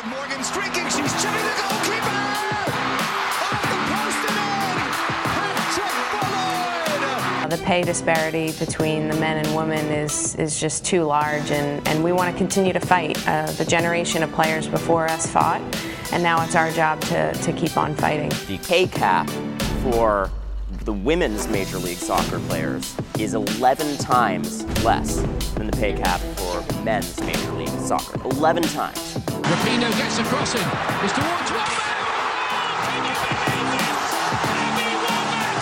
with Morgan streaking. She's chipping the goalkeeper. Off the post and in. Hat The pay disparity between the men and women is, is just too large, and, and we want to continue to fight. Uh, the generation of players before us fought, and now it's our job to, to keep on fighting. The pay cap for the women's Major League Soccer players is 11 times less than the pay cap for men's Major League Soccer. 11 times. Rapinoe gets a crossing. It's towards Wambach. Can you believe this? Abby Wambach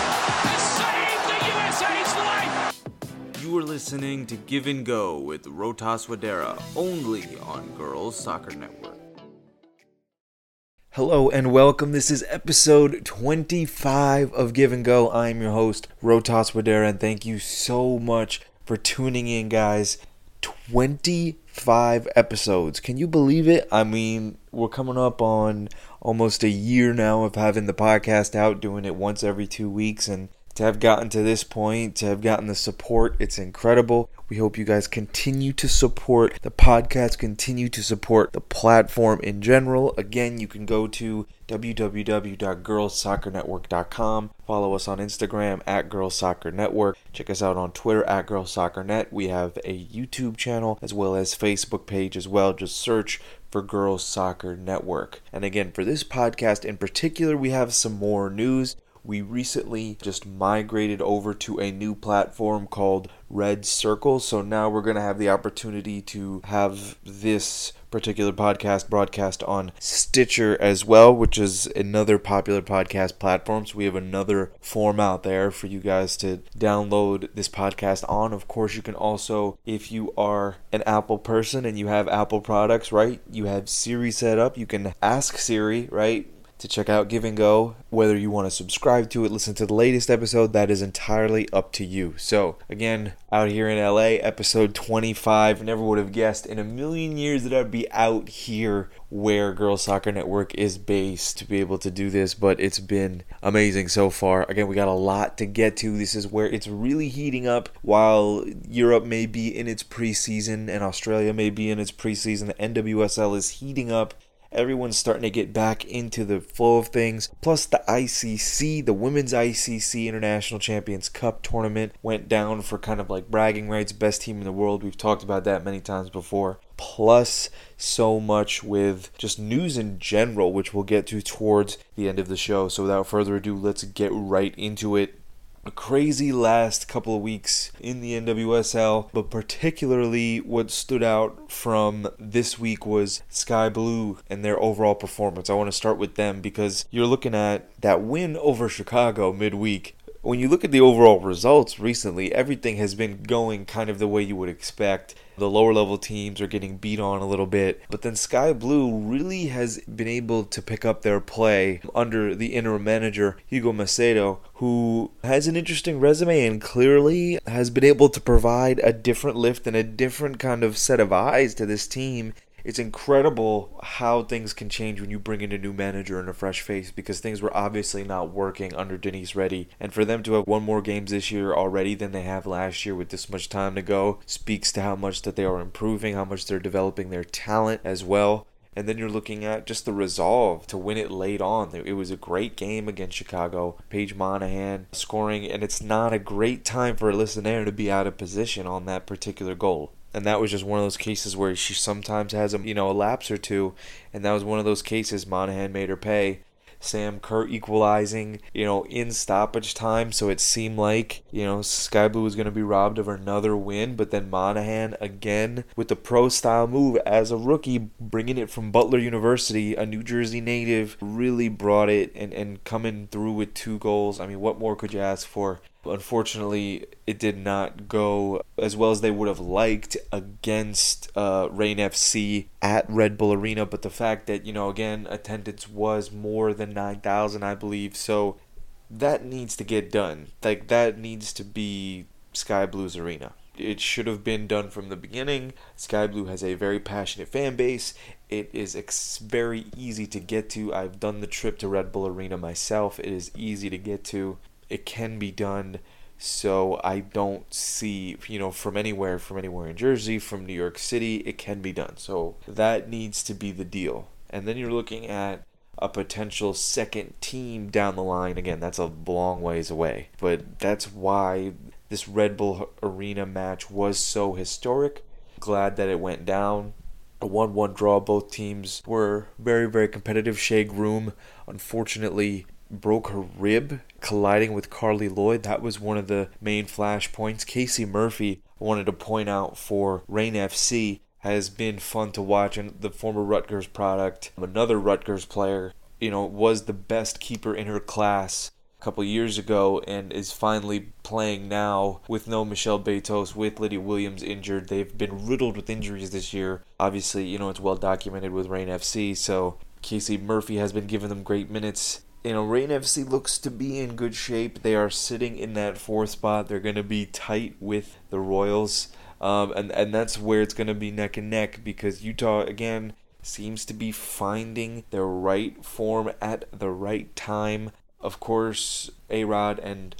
has saved the USA's life. You are listening to Give and Go with Rotas Wadera, only on Girls Soccer Network. Hello and welcome. This is episode 25 of Give and Go. I'm your host, Rotas Wadera, and thank you so much for tuning in, guys. 25 episodes. Can you believe it? I mean, we're coming up on almost a year now of having the podcast out, doing it once every two weeks, and to have gotten to this point, to have gotten the support, it's incredible. We hope you guys continue to support the podcast, continue to support the platform in general. Again, you can go to www.girlssoccernetwork.com. Follow us on Instagram at Girls Soccer Network. Check us out on Twitter at Girls Soccer Net. We have a YouTube channel as well as Facebook page as well. Just search for Girls Soccer Network. And again, for this podcast in particular, we have some more news. We recently just migrated over to a new platform called Red Circle. So now we're going to have the opportunity to have this particular podcast broadcast on Stitcher as well, which is another popular podcast platform. So we have another form out there for you guys to download this podcast on. Of course, you can also, if you are an Apple person and you have Apple products, right? You have Siri set up, you can ask Siri, right? To check out Give and Go. Whether you want to subscribe to it, listen to the latest episode, that is entirely up to you. So, again, out here in LA, episode 25. Never would have guessed in a million years that I'd be out here where Girls Soccer Network is based to be able to do this, but it's been amazing so far. Again, we got a lot to get to. This is where it's really heating up while Europe may be in its preseason and Australia may be in its preseason. The NWSL is heating up everyone's starting to get back into the flow of things. Plus, the ICC, the Women's ICC International Champions Cup tournament, went down for kind of like bragging rights, best team in the world. We've talked about that many times before. Plus, so much with just news in general, which we'll get to towards the end of the show. So, without further ado, let's get right into it a crazy last couple of weeks in the NWSL, but particularly what stood out from this week was Sky Blue and their overall performance. I want to start with them because you're looking at that win over Chicago midweek. When you look at the overall results recently, everything has been going kind of the way you would expect the lower level teams are getting beat on a little bit. But then Sky Blue really has been able to pick up their play under the interim manager, Hugo Macedo, who has an interesting resume and clearly has been able to provide a different lift and a different kind of set of eyes to this team it's incredible how things can change when you bring in a new manager and a fresh face because things were obviously not working under Denise Reddy. And for them to have won more games this year already than they have last year with this much time to go speaks to how much that they are improving, how much they're developing their talent as well. And then you're looking at just the resolve to win it late on. It was a great game against Chicago. Paige Monahan scoring, and it's not a great time for Alyssa Naeher to be out of position on that particular goal and that was just one of those cases where she sometimes has a you know a lapse or two, and that was one of those cases Monahan made her pay. Sam Kerr equalizing, you know, in stoppage time, so it seemed like, you know, Sky Blue was going to be robbed of another win, but then Monahan again with the pro style move as a rookie, bringing it from Butler University, a New Jersey native, really brought it and, and coming through with two goals. I mean, what more could you ask for? Unfortunately, it did not go as well as they would have liked against uh, Reign FC at Red Bull Arena. But the fact that, you know, again, attendance was more than 9,000, I believe. So that needs to get done. Like, that needs to be Sky Blues Arena. It should have been done from the beginning. Sky Blue has a very passionate fan base. It is ex- very easy to get to. I've done the trip to Red Bull Arena myself. It is easy to get to it can be done. So I don't see, you know, from anywhere, from anywhere in Jersey, from New York City, it can be done. So that needs to be the deal. And then you're looking at a potential second team down the line. Again, that's a long ways away. But that's why this Red Bull Arena match was so historic. Glad that it went down. A 1 1 draw. Both teams were very, very competitive. Shea Groom, unfortunately, broke her rib colliding with Carli Lloyd. That was one of the main flashpoints. Casey Murphy, I wanted to point out for Reign FC, has been fun to watch, and the former Rutgers product, another Rutgers player, you know, was the best keeper in her class a couple years ago and is finally playing now with no Michelle Betos, with Lydia Williams injured. They've been riddled with injuries this year. Obviously, you know, it's well documented with Reign FC, so Casey Murphy has been giving them great minutes. You know, Reign FC looks to be in good shape. They are sitting in that fourth spot. They're going to be tight with the Royals. Um, and, and that's where it's going to be neck and neck because Utah, again, seems to be finding their right form at the right time. Of course, A Rod and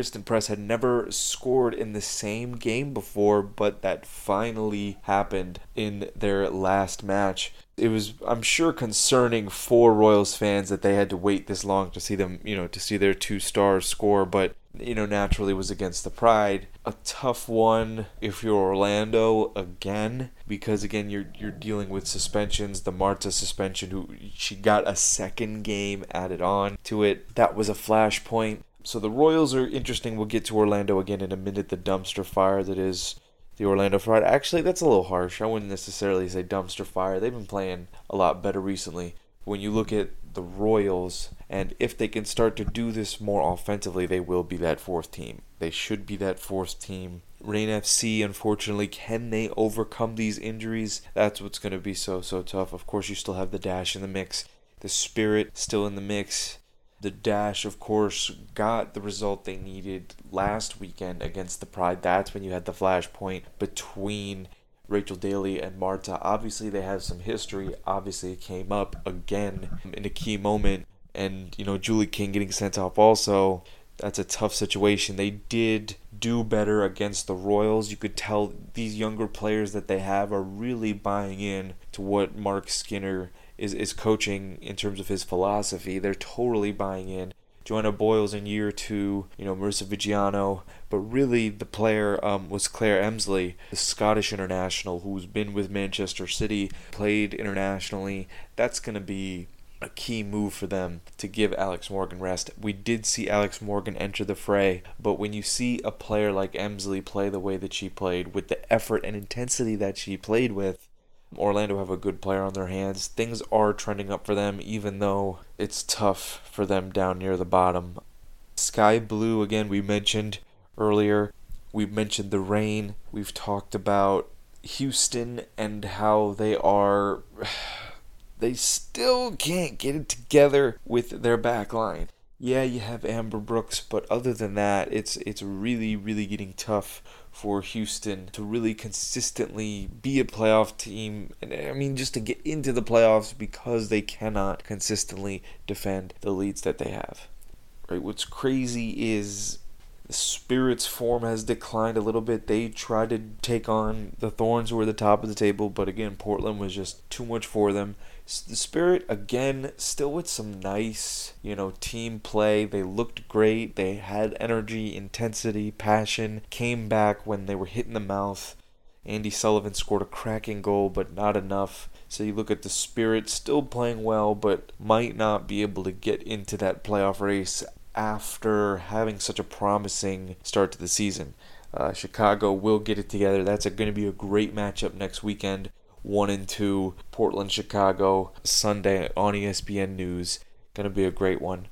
Christen Press had never scored in the same game before, but that finally happened in their last match. It was, I'm sure, concerning for Royals fans that they had to wait this long to see them, you know, to see their two stars score, but you know, naturally was against the Pride. A tough one if you're Orlando again, because again you're you're dealing with suspensions. The Marta suspension, who she got a second game added on to it. That was a flashpoint. So the Royals are interesting. We'll get to Orlando again in a minute. The dumpster fire that is the Orlando Pride. Actually, that's a little harsh. I wouldn't necessarily say dumpster fire. They've been playing a lot better recently. When you look at the Royals, and if they can start to do this more offensively, they will be that fourth team. They should be that fourth team. Reign FC, unfortunately, can they overcome these injuries? That's what's going to be so, so tough. Of course, you still have the Dash in the mix, the Spirit still in the mix. The Dash, of course, got the result they needed last weekend against the Pride. That's when you had the flashpoint between Rachel Daly and Marta. Obviously, they have some history. Obviously, it came up again in a key moment. And, you know, Julie King getting sent off also. That's a tough situation. They did do better against the Royals. You could tell these younger players that they have are really buying in to what Marc Skinner is, is coaching in terms of his philosophy. They're totally buying in. Joanna Boyles in year two, you know, Marisa Viggiano, but really the player um, was Claire Emslie, the Scottish international who's been with Manchester City, played internationally. That's going to be a key move for them to give Alex Morgan rest. We did see Alex Morgan enter the fray, but when you see a player like Emslie play the way that she played, with the effort and intensity that she played with, Orlando have a good player on their hands. Things are trending up for them, even though it's tough for them down near the bottom. Sky Blue, again, we mentioned earlier. We've mentioned the Reign. We've talked about Houston and how they are. They still can't get it together with their back line. Yeah, you have Amber Brooks, but other than that, it's it's really really getting tough for Houston to really consistently be a playoff team. And I mean, just to get into the playoffs because they cannot consistently defend the leads that they have. Right? What's crazy is the Spirit's form has declined a little bit. They tried to take on the Thorns, who were the top of the table, but again, Portland was just too much for them. The Spirit, again, still with some nice, you know, team play. They looked great. They had energy, intensity, passion. Came back when they were hit in the mouth. Andi Sullivan scored a cracking goal, but not enough. So you look at the Spirit still playing well, but might not be able to get into that playoff race after having such a promising start to the season. Uh, Chicago will get it together. That's going to be a great matchup next weekend one and two, Portland, Chicago, Sunday on ESPN News. Gonna be a great one.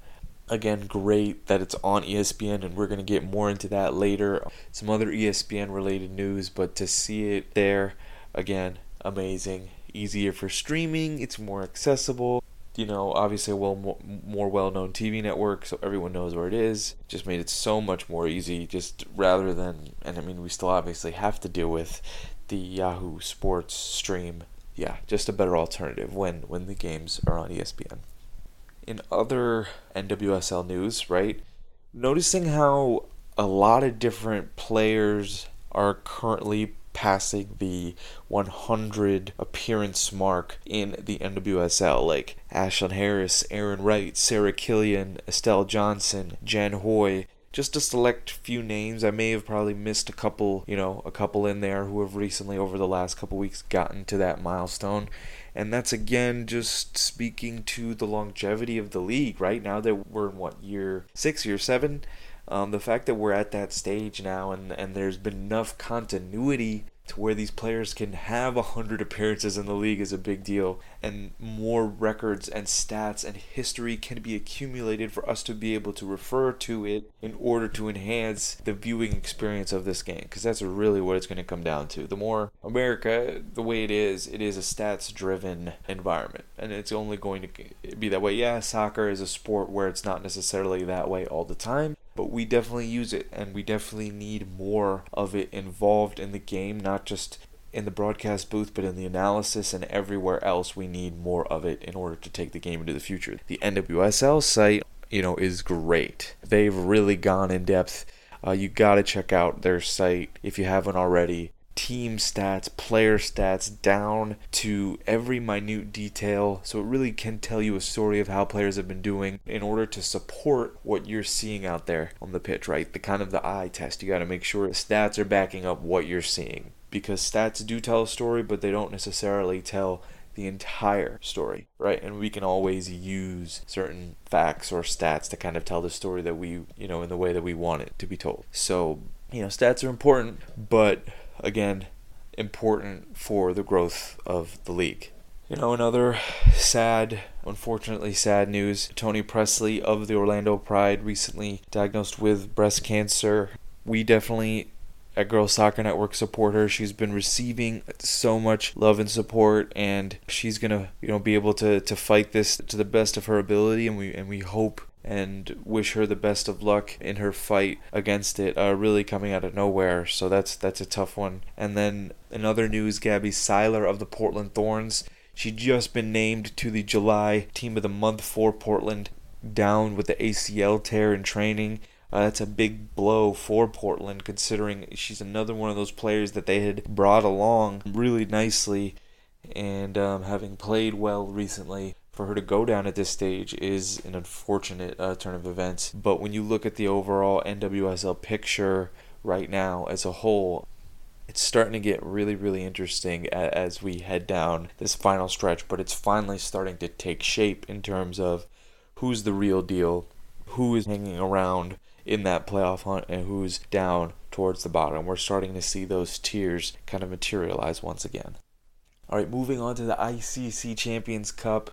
Again, great that it's on ESPN, and we're gonna get more into that later. Some other ESPN related news, but to see it there, again, amazing. Easier for streaming, it's more accessible. You know, obviously a well more, more well-known TV network, so everyone knows where it is. Just made it so much more easy. Just rather than, and I mean, we still obviously have to deal with the Yahoo Sports stream. Yeah, just a better alternative when when the games are on ESPN. In other NWSL news, right? Noticing how a lot of different players are currently passing the 100 appearance mark in the NWSL, like Ashlyn Harris, Arin Wright, Sarah Killion, Estelle Johnson, Jen Hoy, just a select few names. I may have probably missed a couple, you know, a couple in there who have recently, over the last couple weeks, gotten to that milestone. And that's again just speaking to the longevity of the league, right? Now that we're in what, year six, year seven? Um, the fact that we're at that stage now and, and there's been enough continuity to where these players can have 100 appearances in the league is a big deal. And more records and stats and history can be accumulated for us to be able to refer to it in order to enhance the viewing experience of this game. Because that's really what it's going to come down to. The more america the way it is it is a stats driven environment. And it's only going to be that way. Yeah soccer is a sport where it's not necessarily that way all the time but we definitely use it and we definitely need more of it involved in the game not just in the broadcast booth but in the analysis and everywhere else we need more of it in order to take the game into the future. The nwsl site you know is great. They've really gone in depth. Uh, you got to check out their site if you haven't already team stats, player stats down to every minute detail. So it really can tell you a story of how players have been doing in order to support what you're seeing out there on the pitch, right? The kind of the eye test. You got to make sure stats are backing up what you're seeing because stats do tell a story, but they don't necessarily tell the entire story, right? And we can always use certain facts or stats to kind of tell the story that we, you know, in the way that we want it to be told. So, you know, stats are important, but again, important for the growth of the league. You know, another sad, unfortunately sad news Toni Pressley of the Orlando Pride recently diagnosed with breast cancer. We definitely at Girls Soccer Network support her. She's been receiving so much love and support and she's to, you know, be able to to fight this to the best of her ability and we and we hope and wish her the best of luck in her fight against it. Uh, really coming out of nowhere, so that's that's a tough one. And then another news: Gabby Seiler of the Portland Thorns. She just been named to the July Team of the Month for Portland, down with the ACL tear in training. Uh, that's a big blow for Portland, considering she's another one of those players that they had brought along really nicely, and um, having played well recently for her to go down at this stage is an unfortunate uh, turn of events. But when you look at the overall NWSL picture right now as a whole, it's starting to get really, really interesting as we head down this final stretch. But it's finally starting to take shape in terms of who's the real deal, who is hanging around in that playoff hunt, and who's down towards the bottom. We're starting to see those tiers kind of materialize once again. All right, moving on to the ICC Champions Cup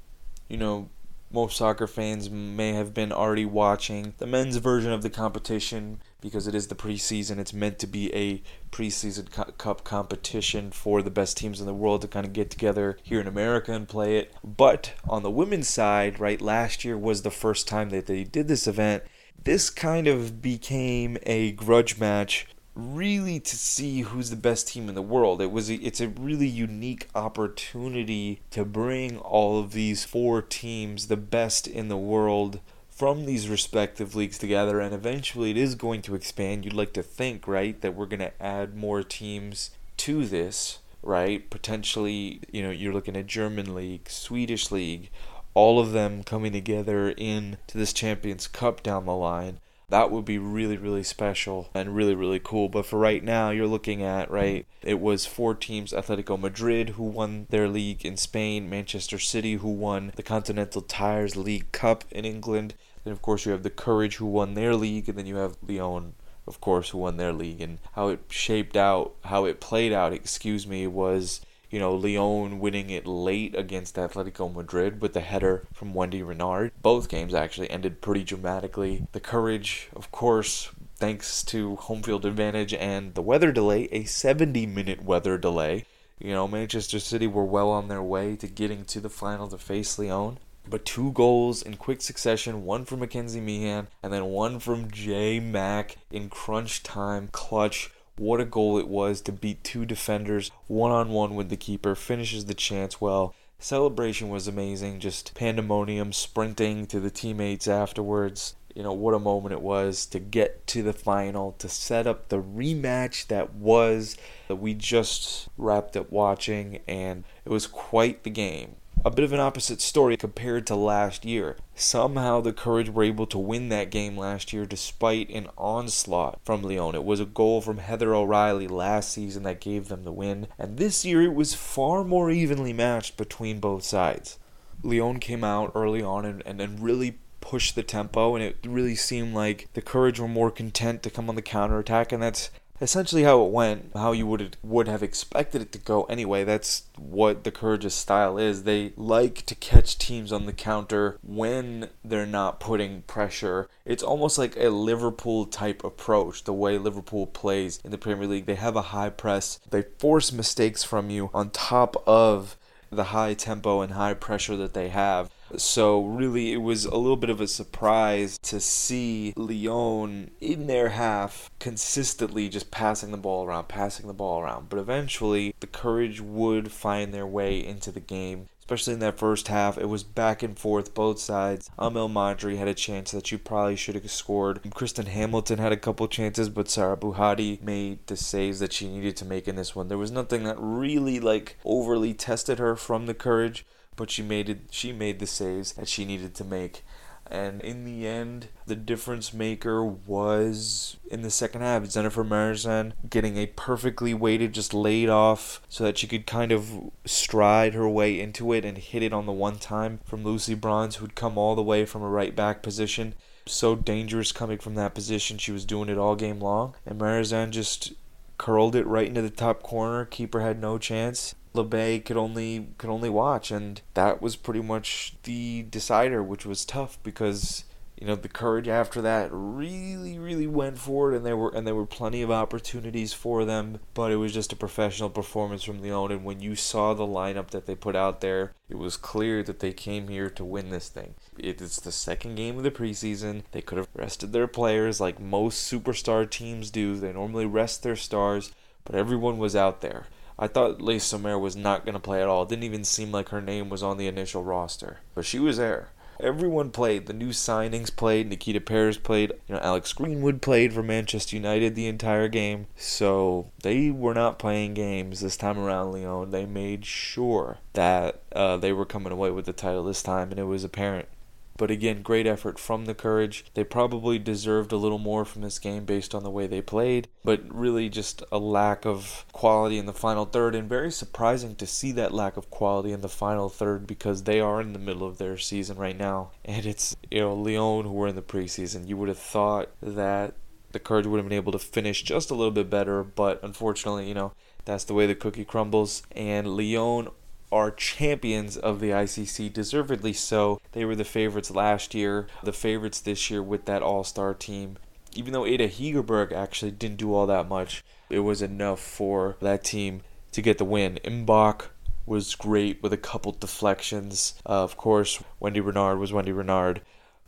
you know, most soccer fans may have been already watching the men's version of the competition because it is the preseason. It's meant to be a preseason cup competition for the best teams in the world to kind of get together here in America and play it. But on the women's side, right, last year was the first time that they did this event. This kind of became a grudge match really to see who's the best team in the world. It was a, it's a really unique opportunity to bring all of these four teams, the best in the world from these respective leagues together and eventually it is going to expand. You'd like to think, right, that we're going to add more teams to this, right? Potentially, you know, you're looking at German league, Swedish league, all of them coming together in to this Champions Cup down the line that would be really really special and really really cool. But for right now you're looking at right it was four teams atletico madrid who won their league in spain manchester city who won the continental tires league cup in england. Then of course you have the courage who won their league and then you have lyon of course who won their league. And how it shaped out how it played out excuse me was you know, Lyon winning it late against Atletico Madrid with the header from Wendy Renard. Both games actually ended pretty dramatically. The Courage, of course, thanks to home field advantage and the weather delay, a 70 minute weather delay. You know, Manchester City were well on their way to getting to the final to face Lyon. But two goals in quick succession, one from McKenzie Meehan and then one from J Mack in crunch time clutch what a goal it was to beat two defenders one on one with the keeper, finishes the chance well. Celebration was amazing, just pandemonium, sprinting to the teammates afterwards. You know, what a moment it was to get to the final, to set up the rematch that was that we just wrapped up watching, and it was quite the game a bit of an opposite story compared to last year. Somehow the Courage were able to win that game last year despite an onslaught from Lyon. It was a goal from Heather O'Reilly last season that gave them the win, and this year it was far more evenly matched between both sides. Lyon came out early on and, and, really pushed the tempo, and it really seemed like the Courage were more content to come on the counter attack, and that's essentially how it went, how you would would have expected it to go anyway. That's what the Courage's style is. They like to catch teams on the counter when they're not putting pressure. It's almost like a Liverpool type approach, the way Liverpool plays in the Premier League. They have a high press. They force mistakes from you on top of the high tempo and high pressure that they have. So really, it was a little bit of a surprise to see Lyon in their half consistently just passing the ball around, passing the ball around. But eventually, the courage would find their way into the game. Especially in that first half, it was back and forth, both sides. Amel Majri had a chance that you probably should have scored. Kristen Hamilton had a couple chances, but Sarah Bouhaddi made the saves that she needed to make in this one. There was nothing that really like overly tested her from the courage but she made it she made the saves that she needed to make. And in the end the difference maker was in the second half Dzsenifer Marozsan getting a perfectly weighted just laid off so that she could kind of stride her way into it and hit it on the one time from Lucy Bronze who'd come all the way from a right back position. So dangerous coming from that position. She was doing it all game long. And Marozsan just curled it right into the top corner. Keeper had no chance LeBay could only could only watch, and that was pretty much the decider, which was tough because you know the courage after that really really went for it and there were and there were plenty of opportunities for them but it was just a professional performance from Lyon and when you saw the lineup that they put out there it was clear that they came here to win this thing. It's the second game of the preseason. They could have rested their players like most superstar teams do. They normally rest their stars but everyone was out there I thought Le Sommer was not going to play at all. It didn't even seem like her name was on the initial roster. But she was there. Everyone played. The new signings played. Nikita Parris played. You know, Alex Greenwood played for Manchester United the entire game. So they were not playing games this time around, Lyon. They made sure that uh, they were coming away with the title this time, and it was apparent. But again, great effort from the Courage. They probably deserved a little more from this game based on the way they played, but really just a lack of quality in the final third, and very surprising to see that lack of quality in the final third because they are in the middle of their season right now. And it's, you know, Lyon who were in the preseason. You would have thought that the Courage would have been able to finish just a little bit better, but unfortunately, you know, that's the way the cookie crumbles. And Lyon are champions of the ICC, deservedly so. They were the favorites last year, the favorites this year with that all star team. Even though Ada Hegerberg actually didn't do all that much, it was enough for that team to get the win. Mbock was great with a couple deflections. Uh, of course, Wendy Renard was Wendy Renard.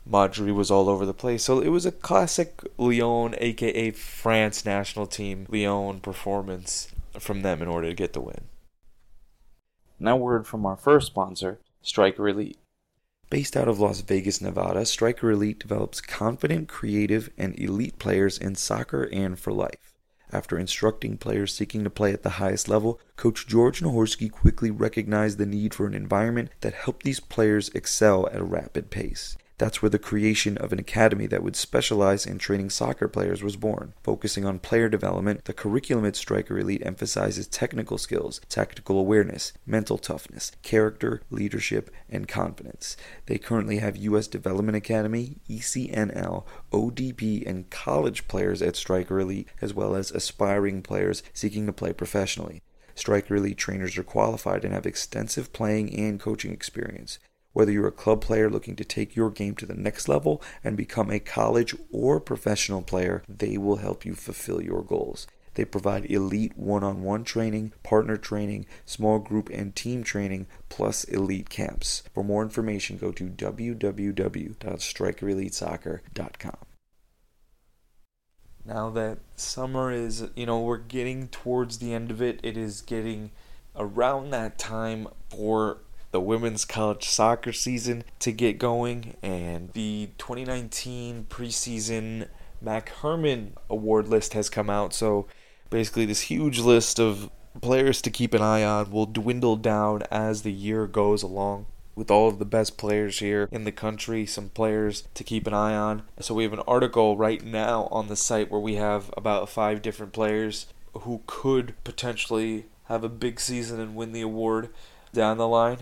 Majri was all over the place. So it was a classic Lyon, aka France national team, Lyon performance from them in order to get the win. Now, word from our first sponsor, Striker Elite. Based out of Las Vegas, Nevada, Striker Elite develops confident, creative, and elite players in soccer and for life. After instructing players seeking to play at the highest level, Coach George Nahorsky quickly recognized the need for an environment that helped these players excel at a rapid pace. That's where the creation of an academy that would specialize in training soccer players was born. Focusing on player development, the curriculum at Striker Elite emphasizes technical skills, tactical awareness, mental toughness, character, leadership, and confidence. They currently have U.S. Development Academy, ECNL, ODP, and college players at Striker Elite, as well as aspiring players seeking to play professionally. Striker Elite trainers are qualified and have extensive playing and coaching experience. Whether you're a club player looking to take your game to the next level and become a college or professional player, they will help you fulfill your goals. They provide elite one on one training, partner training, small group and team training, plus elite camps. For more information, go to www.strikerelitesoccer.com. Now that summer is, you know, we're getting towards the end of it, it is getting around that time for the women's college soccer season to get going, and the 2019 preseason Mac Hermann award list has come out. So basically, this huge list of players to keep an eye on will dwindle down as the year goes along with all of the best players here in the country, some players to keep an eye on. So we have an article right now on the site where we have about five different players who could potentially have a big season and win the award down the line.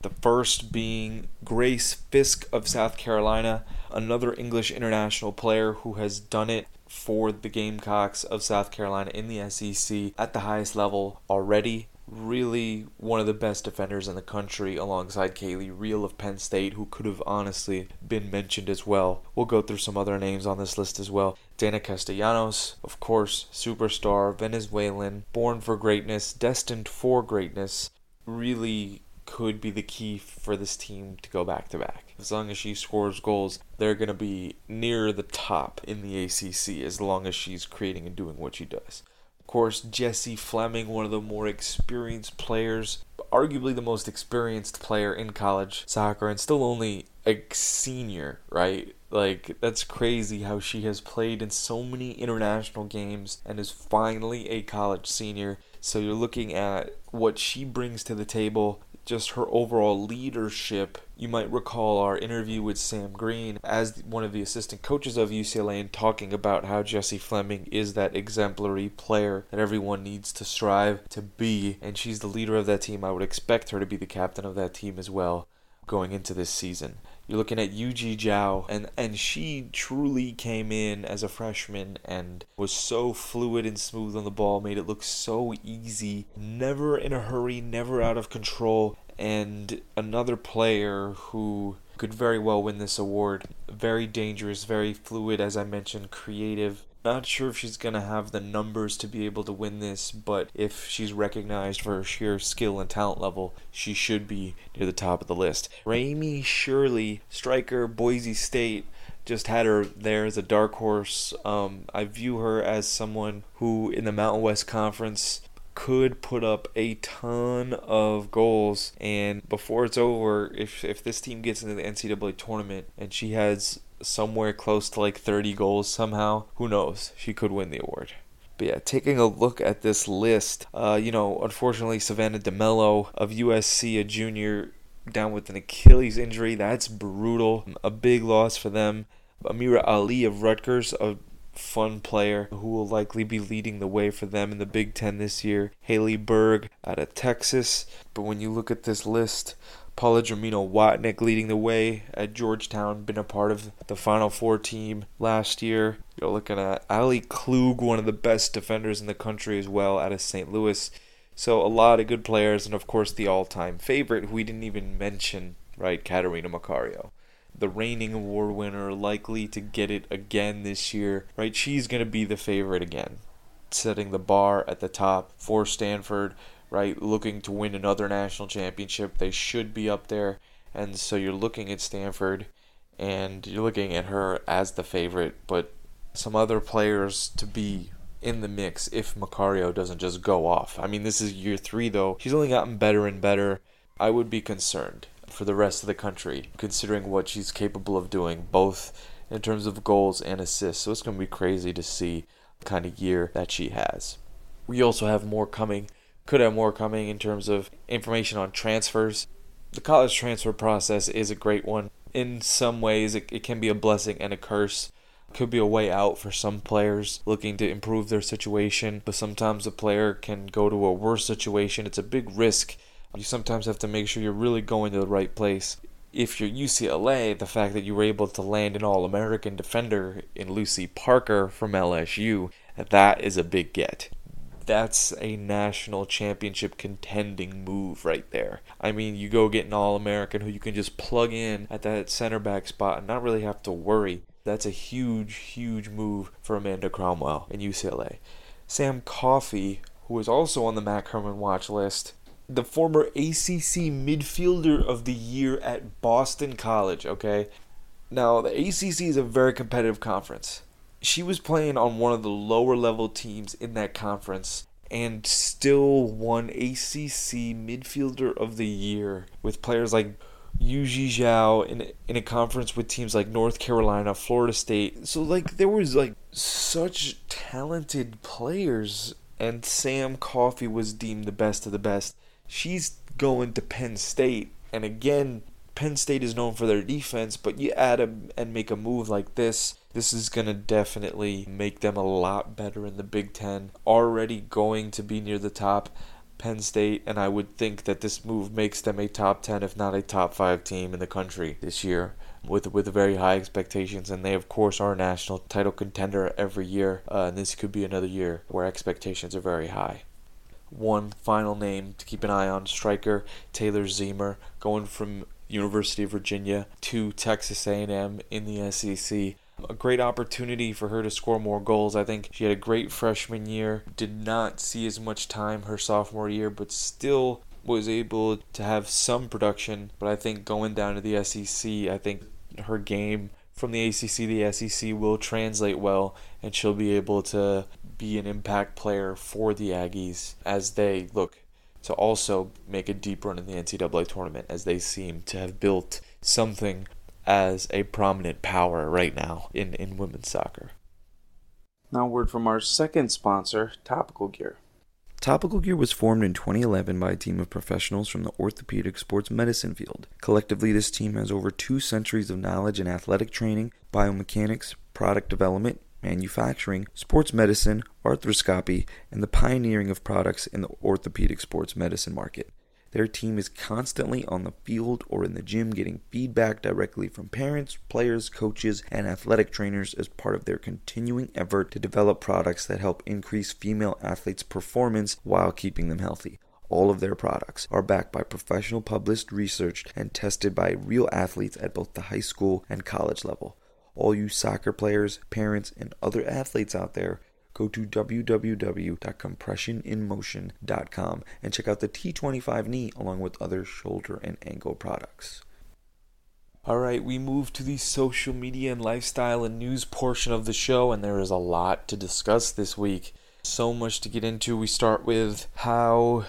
The first being Grace Fisk of South Carolina, another English international player who has done it for the Gamecocks of South Carolina in the SEC at the highest level already really one of the best defenders in the country alongside Kaleigh Riehl of Penn State, who could have honestly been mentioned as well. We'll go through some other names on this list as well. Deyna Castellanos, of course, superstar, Venezuelan, born for greatness, destined for greatness, really could be the key for this team to go back to back. As long as she scores goals, they're going to be near the top in the ACC as long as she's creating and doing what she does Of course, Jessie Fleming, one of the more experienced players, arguably the most experienced player in college soccer, and still only a senior, right? Like, that's crazy how she has played in so many international games and is finally a college senior. So you're looking at what she brings to the table just her overall leadership. You might recall our interview with Sam Green as one of the assistant coaches of UCLA and talking about how Jessie Fleming is that exemplary player that everyone needs to strive to be. And she's the leader of that team. I would expect her to be the captain of that team as well going into this season. You're looking at Yujie Zhao, and, and she truly came in as a freshman and was so fluid and smooth on the ball, made it look so easy, never in a hurry, never out of control. And another player who could very well win this award. Very dangerous, very fluid, as I mentioned, creative, not sure if she's going to have the numbers to be able to win this, but if she's recognized for her sheer skill and talent level, she should be near the top of the list. Raimi Shirley, striker, Boise State, just had her there as a dark horse. Um, I view her as someone who, in the Mountain West Conference, could put up a ton of goals and before it's over if if this team gets into the NCAA tournament and she has somewhere close to like 30 goals somehow. Who knows? She could win the award. But yeah, taking a look at this list, uh, you know, unfortunately, Savannah DeMelo of USC, a junior, down with an Achilles injury. That's brutal. A big loss for them. Amirah Ali of Rutgers, a fun player who will likely be leading the way for them in the Big Ten this year. Haley Berg out of Texas. But when you look at this list, Paula Germino Watnick leading the way at Georgetown, been a part of the Final Four team last year. You're looking at Ali Klug, one of the best defenders in the country as well, out of St. Louis. So a lot of good players, and of course the all-time favorite, who we didn't even mention, right, Catarina Macario. The reigning award winner, likely to get it again this year, right? She's going to be the favorite again, setting the bar at the top for Stanford right, looking to win another national championship. They should be up there. And so you're looking at Stanford and you're looking at her as the favorite, but some other players to be in the mix if Macario doesn't just go off. I mean, this is year three, though. She's only gotten better and better. I would be concerned for the rest of the country, considering what she's capable of doing, both in terms of goals and assists. So it's going to be crazy to see the kind of year that she has. We also have more coming could have more coming in terms of information on transfers. The college transfer process is a great one. In some ways, it, it can be a blessing and a curse. could be a way out for some players looking to improve their situation, but sometimes a player can go to a worse situation. It's a big risk. You sometimes have to make sure you're really going to the right place. If you're UCLA, the fact that you were able to land an All American defender in Lucy Parker from LSU, that is a big get that's a national championship contending move right there. I mean, you go get an All American who you can just plug in at that center back spot and not really have to worry. That's a huge, huge move for Amanda Cromwell in UCLA. Sam Coffey, who is also on the Mac Hermann watch list, the former ACC midfielder of the year at Boston College, okay? Now, the ACC is a very competitive conference she was playing on one of the lower level teams in that conference and still won ACC Midfielder of the Year with players like Yujie Zhao in in a conference with teams like North Carolina, Florida State. So like there was like such talented players and Sam Coffey was deemed the best of the best. She's going to Penn State and again Penn State is known for their defense, but you add a, and make a move like this, this is going to definitely make them a lot better in the Big Ten. Already going to be near the top. Penn State, and I would think that this move makes them a top 10, if not a top 5 team in the country this year. With, with very high expectations, and they of course are a national title contender every year, uh, and this could be another year where expectations are very high. One final name to keep an eye on: striker Taylor Ziemer, going from University of Virginia to Texas A&M in the SEC a great opportunity for her to score more goals. I think she had a great freshman year, did not see as much time her sophomore year, but still was able to have some production. But I think going down to the SEC, I think her game from the ACC to the SEC will translate well, and she'll be able to be an impact player for the Aggies as they look to also make a deep run in the NCAA tournament, as they seem to have built something as a prominent power right now in, in women's soccer. Now, word from our second sponsor, Topical Gear. Topical Gear was formed in 2011 by a team of professionals from the orthopedic sports medicine field. Collectively, this team has over two centuries of knowledge in athletic training, biomechanics, product development, manufacturing, sports medicine, arthroscopy, and the pioneering of products in the orthopedic sports medicine market. Their team is constantly on the field or in the gym getting feedback directly from parents, players, coaches, and athletic trainers as part of their continuing effort to develop products that help increase female athletes' performance while keeping them healthy. All of their products are backed by professional published research and tested by real athletes at both the high school and college level. All you soccer players, parents, and other athletes out there, go to www.compressioninmotion.com and check out the T25 knee along with other shoulder and ankle products. All right, we move to the social media and lifestyle and news portion of the show, and there is a lot to discuss this week. So much to get into. We start with how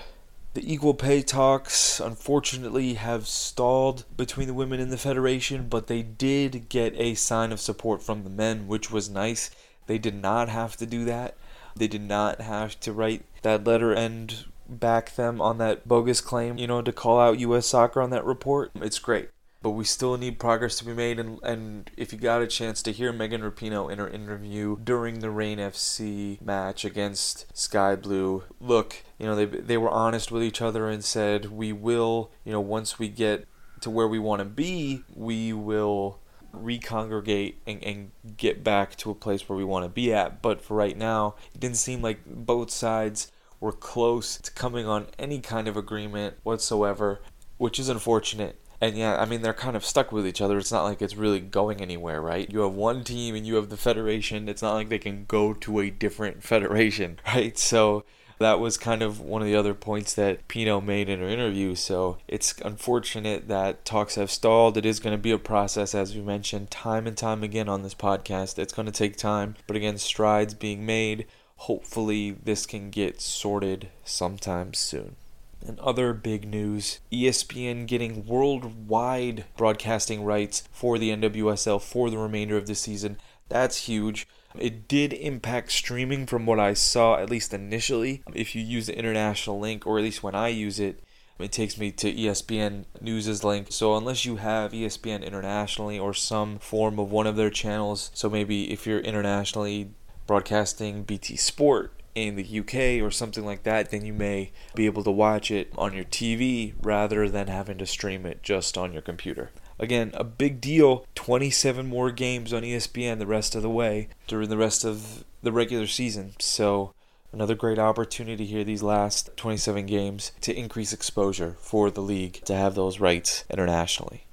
the equal pay talks, unfortunately, have stalled between the women in the Federation, but they did get a sign of support from the men, which was nice. They did not have to do that. They did not have to write that letter and back them on that bogus claim, you know, to call out U.S. soccer on that report. It's great. But we still need progress to be made. And, and if you got a chance to hear Megan Rapinoe in her interview during the Reign FC match against Sky Blue, look, you know, they, they were honest with each other and said, we will, you know, once we get to where we want to be, we will recongregate and, and get back to a place where we want to be at. But for right now, it didn't seem like both sides were close to coming on any kind of agreement whatsoever, which is unfortunate. And yeah, I mean, they're kind of stuck with each other. It's not like it's really going anywhere, right? You have one team and you have the federation. It's not like they can go to a different federation, right? So that was kind of one of the other points that Pinoe made in her interview. So it's unfortunate that talks have stalled. It is going to be a process, as we mentioned time and time again on this podcast. It's going to take time, but again, strides being made. Hopefully, this can get sorted sometime soon. And other big news ESPN getting worldwide broadcasting rights for the NWSL for the remainder of the season. That's huge. It did impact streaming from what I saw, at least initially. If you use the international link, or at least when I use it, it takes me to ESPN News's link. So unless you have ESPN internationally or some form of one of their channels, so maybe if you're internationally broadcasting BT Sport in the UK or something like that, then you may be able to watch it on your TV rather than having to stream it just on your computer. Again, a big deal. 27 more games on ESPN the rest of the way during the rest of the regular season. So, another great opportunity here these last 27 games to increase exposure for the league to have those rights internationally.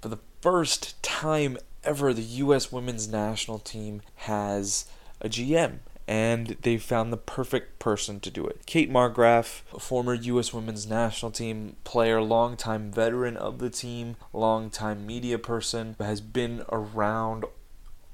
For the first time ever, the U.S. women's national team has a GM and they found the perfect person to do it. Kate Markgraf, a former U.S. women's national team player, longtime veteran of the team, longtime media person, has been around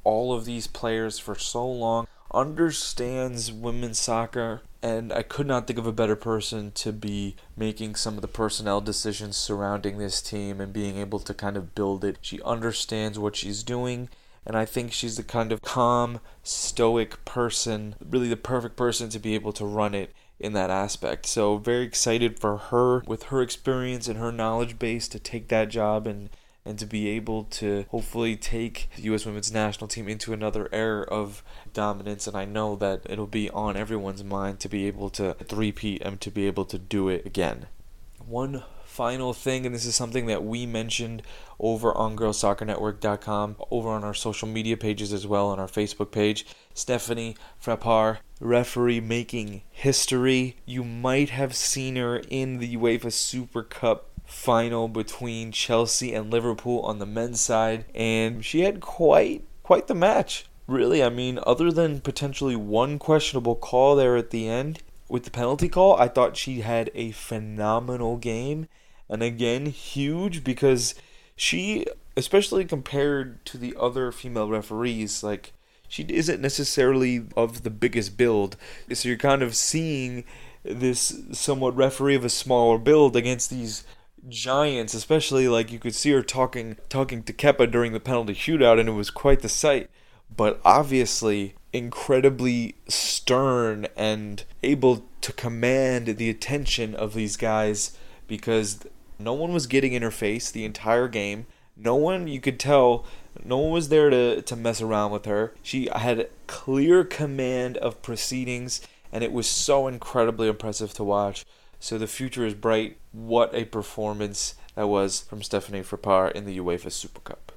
all of these players for so long, understands women's soccer And I could not think of a better person to be making some of the personnel decisions surrounding this team and being able to kind of build it. She understands what she's doing and I think she's the kind of calm, stoic person, really the perfect person to be able to run it in that aspect. So very excited for her with her experience and her knowledge base to take that job and and to be able to hopefully take the U.S. women's national team into another era of dominance. And I know that it'll be on everyone's mind to be able to three-peat and to be able to do it again. One final thing, and this is something that we mentioned over on girlsoccernetwork.com, over on our social media pages as well, on our Facebook page. Stephanie Frappart, referee making history. You might have seen her in the UEFA Super Cup final between Chelsea and Liverpool on the men's side, and she had quite quite the match. Really, I mean, other than potentially one questionable call there at the end with the penalty call, I thought she had a phenomenal game and again huge because she especially compared to the other female referees like she isn't necessarily of the biggest build. So you're kind of seeing this somewhat referee of a smaller build against these giants especially like you could see her talking talking to Kepa during the penalty shootout and it was quite the sight. But obviously incredibly stern and able to command the attention of these guys because no one was getting in her face the entire game. No one, you could tell, no one was there to, to mess around with her. She had clear command of proceedings, and it was so incredibly impressive to watch. So the future is bright. What a performance that was from Stephanie Frappart in the UEFA Super Cup.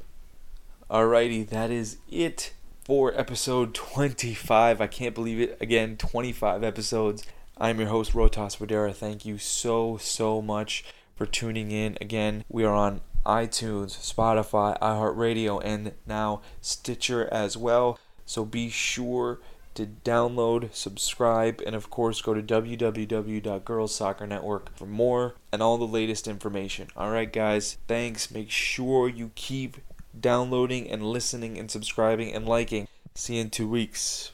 Alrighty, that is it for episode 25. I can't believe it. Again, 25 episodes. I'm your host, Rotas Vadera. Thank you so, so much for tuning in. Again, we are on iTunes, Spotify, iHeartRadio, and now Stitcher as well. So be sure to download, subscribe, and of course go to www.girlsoccernetwork for more and all the latest information. Alright, guys, thanks. Make sure you keep downloading and listening and subscribing and liking. See you in two weeks.